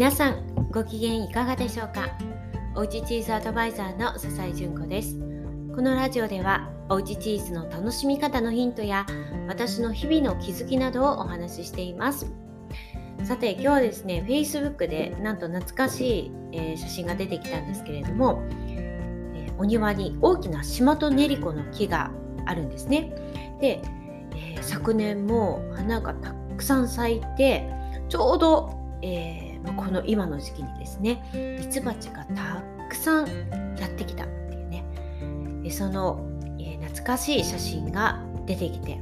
皆さんご機嫌いかがでしょうか？おうちチーズアドバイザーの笹井純子です。このラジオではおうちチーズの楽しみ方のヒントや私の日々の気づきなどをお話ししています。さて今日はですね Facebook でなんと懐かしい、えー、写真が出てきたんですけれども、えー、お庭に大きなシマトネリコの木があるんですね。で、えー、昨年も花がたくさん咲いてちょうど、えこの今の時期にですねミツバチがたくさんやってきたっていうねその、えー、懐かしい写真が出てきて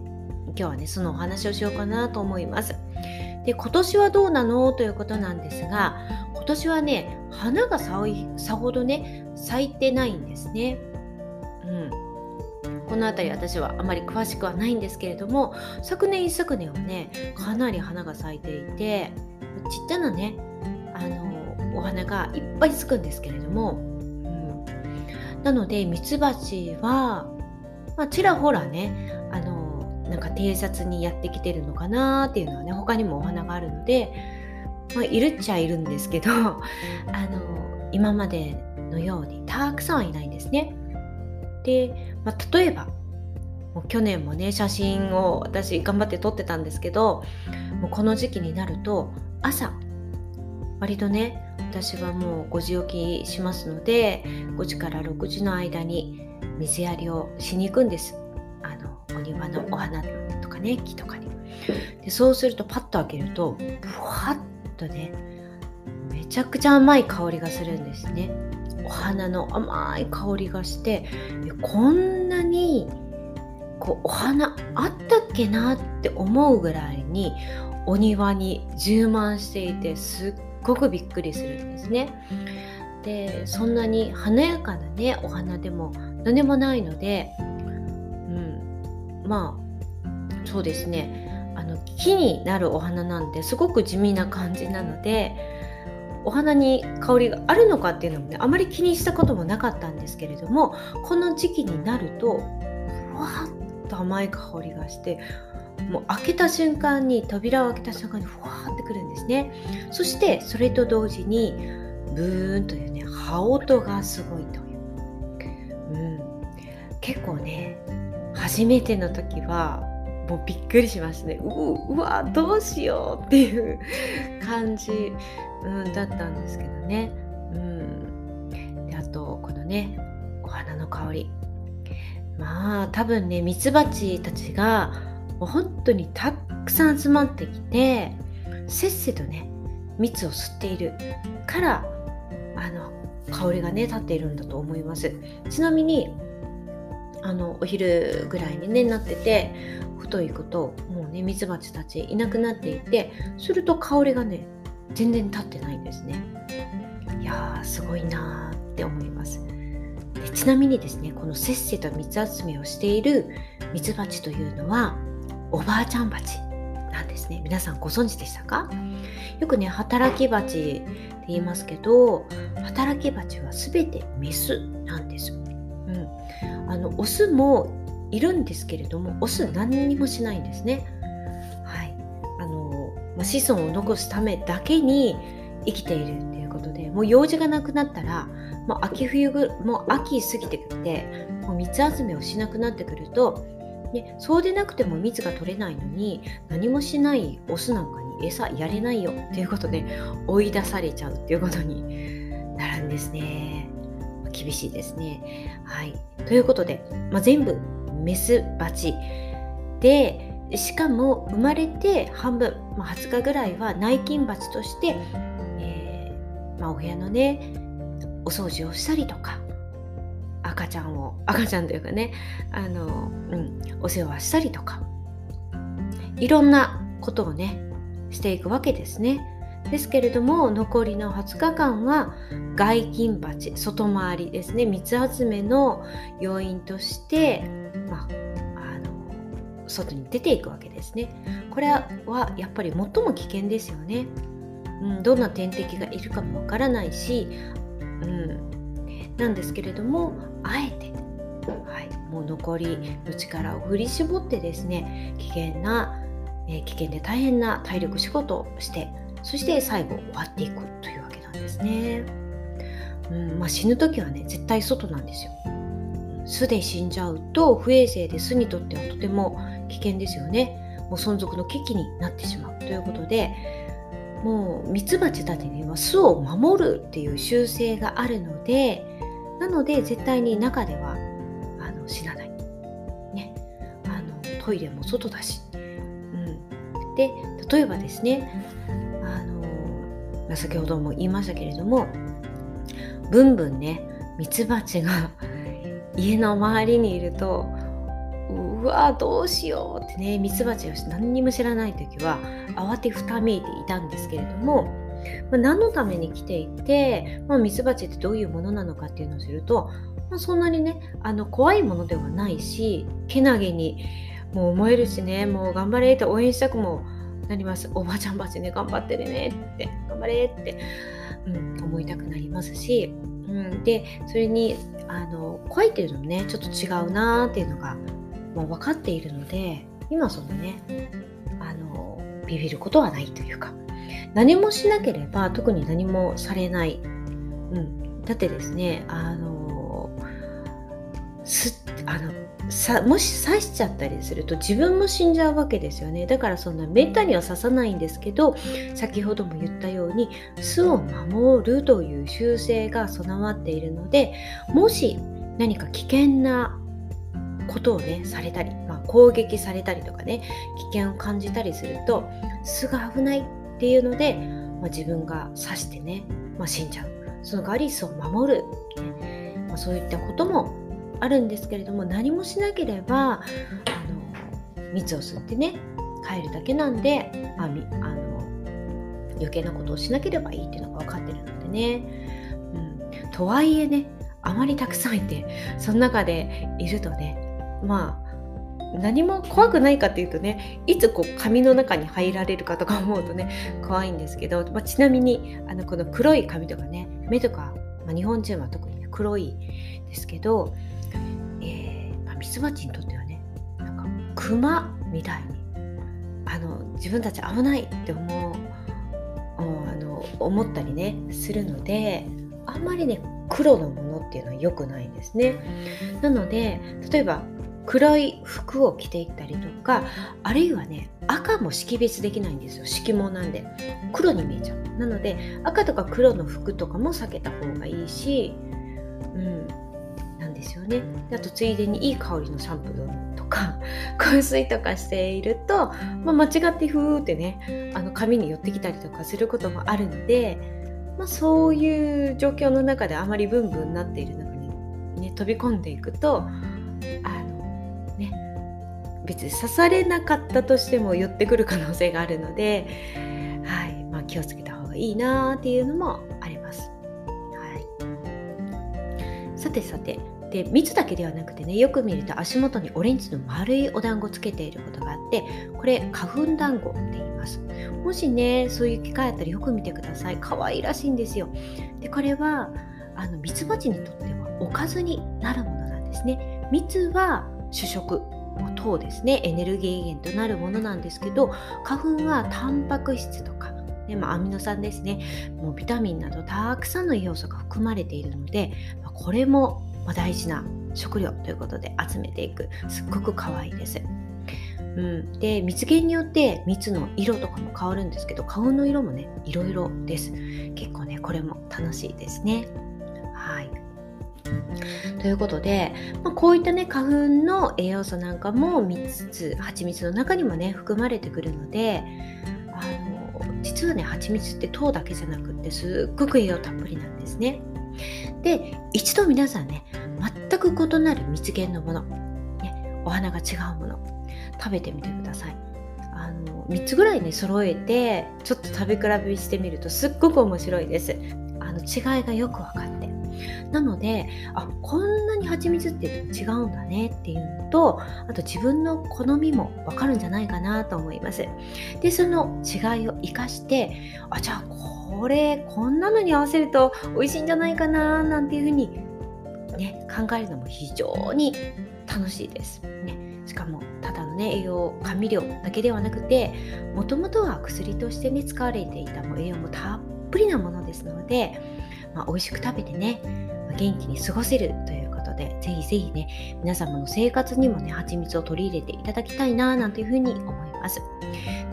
今日はねそのお話をしようかなと思います。で今年はどうなのということなんですが今年はね花がさほどね咲いてないんですね。うんこの辺り私はあまり詳しくはないんですけれども昨年一昨年はねかなり花が咲いていてちっちゃなねあのお花がいっぱいつくんですけれども、うん、なのでミツバチは、まあ、ちらほらねあのなんか偵察にやってきてるのかなっていうのはね他にもお花があるので、まあ、いるっちゃいるんですけど あの今までのようにたくさんはいないんですね。で、まあ、例えばもう去年もね写真を私頑張って撮ってたんですけどもうこの時期になると朝。割とね私はもう5時起きしますので5時から6時の間に水やりをしに行くんです。あのお庭のお花とかね木とかに。でそうするとパッと開けるとふわっとねめちゃくちゃ甘い香りがするんですね。お花の甘い香りがしてこんなにこうお花あったっけなって思うぐらいにお庭に充満していてすっごくびっくりするんですね。でそんなに華やかなねお花でも何でもないので、うん、まあそうですねあの木になるお花なんてすごく地味な感じなのでお花に香りがあるのかっていうのもねあまり気にしたこともなかったんですけれどもこの時期になるとふわっと甘い香りがしてもう開けた瞬間に扉を開けた瞬間にふわーってくるんですね。そしてそれと同時にブーンというね羽音がすごいという、うん、結構ね初めての時はもうびっくりしましたね。ううわどうしようっていう感じ、うん、だったんですけどね、うん、であとこのねお花の香り。まあ多分ねミツバチたちがもう本当にたくさん集まってきてせっせとね蜜を吸っている。からあの香りがね立っているんだと思います。ちなみにあのお昼ぐらいにねなっててふと行くともうねミツバチたちいなくなっていてすると香りがね全然立ってないんですね。いやーすごいなーって思います。でちなみにですねこのせっせと蜜集めをしているミツバチというのはおばあちゃん蜂なんですね。皆さんご存知でしたか？よくね働き蜂って言いますけど働き蜂は全てメスなんです、うん、あのオスもいるんですけれどもオス何にもしないんですね。はい。あの、まあ、子孫を残すためだけに生きているっていうことでもう用事がなくなったらもう秋冬ぐもう秋過ぎてくってもう蜜集めをしなくなってくるとでそうでなくても蜜が取れないのに何もしないオスなんかに餌やれないよっていうことで追い出されちゃうっていうことに なるんですね。厳しいですね。はい。ということで、まあ、全部メスバチでしかも生まれて半分、まあ、20日ぐらいは内勤バチとして、えー、まあ、お部屋のねお掃除をしたりとか赤ちゃんを赤ちゃんというかねあの、うん、お世話したりとかいろんなことをねしていくわけですね。ですけれども残りの20日間は外勤鉢外回りですね蜜集めの要因として、まあ、あの外に出ていくわけですね。これはやっぱり最も危険ですよね。うん、どんな天敵がいるかもわからないし、うん、なんですけれどもあえて、はい、もう残りの力を振り絞ってですね危険な、えー、危険で大変な体力仕事をしてそして最後終わっていくというわけなんですね。うんまあ、死ぬ時はね絶対外なんですよ。巣で死んじゃうと不衛生で巣にとってはとても危険ですよね。もう存続の危機になってしまうということでもうミツバチたちには巣を守るっていう習性があるのでなので絶対に中ではあの死なない、ね、あのトイレも外だし、うん、で例えばですねあのま先ほども言いましたけれどもブンブンねミツバチが 家の周りにいるとうわどうしようってねミツバチを何にも知らない時は慌てふためいていたんですけれども、まあ、何のために来ていて、まあ、ミツバチってどういうものなのかっていうのを知ると、まあ、そんなにねあの怖いものではないしけなげにもう思えるしねもう頑張れって応援したくもなります。おばあちゃんバチね頑張ってるねって頑張れって、うん、思いたくなりますし、うん、でそれにあの怖いっていうのもねちょっと違うなーっていうのがもう分かっているので今そのねあのビビることはないというか。何もしなければ特に何もされない、うん、だってですねあのすあのさもし刺しちゃったりすると自分も死んじゃうわけですよね。だからそんなめったには刺さないんですけど先ほども言ったように巣を守るという習性が備わっているのでもし何か危険なことをねされたり、まあ、攻撃されたりとかね危険を感じたりすると巣が危ない。っていうので、まあ、自分が刺してね、まあ、死んじゃう。その代わり巣を守る、まあ、そういったこともあるんですけれども何もしなければあの蜜を吸ってね帰るだけなんで、まあ、あの余計なことをしなければいいっていうのが分かってるのでね、うん、とはいえねあまりたくさんいてその中でいるとねまあ何も怖くないかっていうとねいつこう紙の中に入られるかとか思うとね怖いんですけど、まあ、ちなみにあのこの黒い紙とかね目とか、まあ、日本人は特に、ね、黒いですけど、えーまあ、ミツバチにとってはねなんかクマみたいにあの自分たち危ないって思うあの思ったりねするのであんまりね黒のものっていうのは良くないんですね。なので例えば黒い服を着ていったりとかあるいはね赤も識別できないんですよ。色毛なんで。黒に見えちゃう。なので赤とか黒の服とかも避けた方がいいしうん。なんですよね。あとついでにいい香りのシャンプーとか 香水とかしていると、まあ、間違ってふーってねあの髪に寄ってきたりとかすることもあるので、まあ、そういう状況の中であまりブンブンになっている中に、ね、飛び込んでいくとあ別に刺されなかったとしても寄ってくる可能性があるので、はい。まあ、気をつけた方がいいなっていうのもあります。はい、さてさて。で蜜だけではなくてねよく見ると足元にオレンジの丸いお団子つけていることがあってこれ花粉団子って言います。もしねそういう機会あったらよく見てください。可愛らしいんですよ。でこれはあのミツバチにとってはおかずになるものなんですね。蜜は主食糖ですね。エネルギー源となるものなんですけど花粉はタンパク質とか、ねまあ、アミノ酸ですね。もうビタミンなどたくさんの要素が含まれているので、まあ、これも大事な食料ということで集めていく。すっごく可愛いです。うん、で蜜源によって蜜の色とかも変わるんですけど花粉の色もねいろいろです。結構ねこれも楽しいですね。ということで、まあ、こういったね花粉の栄養素なんかも3つ蜂蜜の中にもね含まれてくるのであの実はね蜂蜜って糖だけじゃなくってすっごく栄養たっぷりなんですね。で一度皆さんね全く異なる蜜源のもの、ね、お花が違うもの食べてみてください。あの3つぐらいね揃えてちょっと食べ比べしてみるとすっごく面白いです。あの違いがよく分かってなのであこんなに蜂蜜って違うんだねっていうのとあと自分の好みもわかるんじゃないかなと思います。でその違いを生かしてあじゃあこれこんなのに合わせると美味しいんじゃないかななんていうふうにね考えるのも非常に楽しいです、ね、しかもただのね栄養甘味料だけではなくてもともとは薬としてね使われていたも栄養もたっぷりなものですので、まあ、美味しく食べてね、まあ、元気に過ごせるということでぜひぜひね皆様の生活にもね蜂蜜を取り入れていただきたいななんていうふうに思います。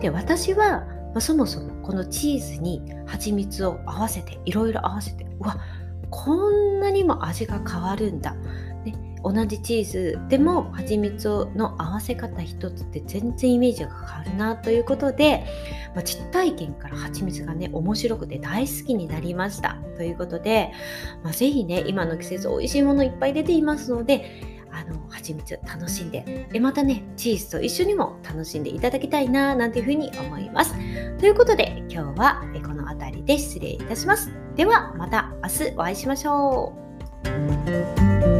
で私は、まあ、そもそもこのチーズに蜂蜜を合わせていろいろ合わせてうわこんなにも味が変わるんだ、同じチーズでも蜂蜜の合わせ方一つって全然イメージが変わるなということで、まあ、実体験から蜂蜜がね面白くて大好きになりました。ということで、まあ、ぜひね今の季節美味しいものいっぱい出ていますのであの蜂蜜楽しんでえまたねチーズと一緒にも楽しんでいただきたいななんていうふうに思います。ということで今日はこの辺りで失礼いたします。ではまた明日お会いしましょう。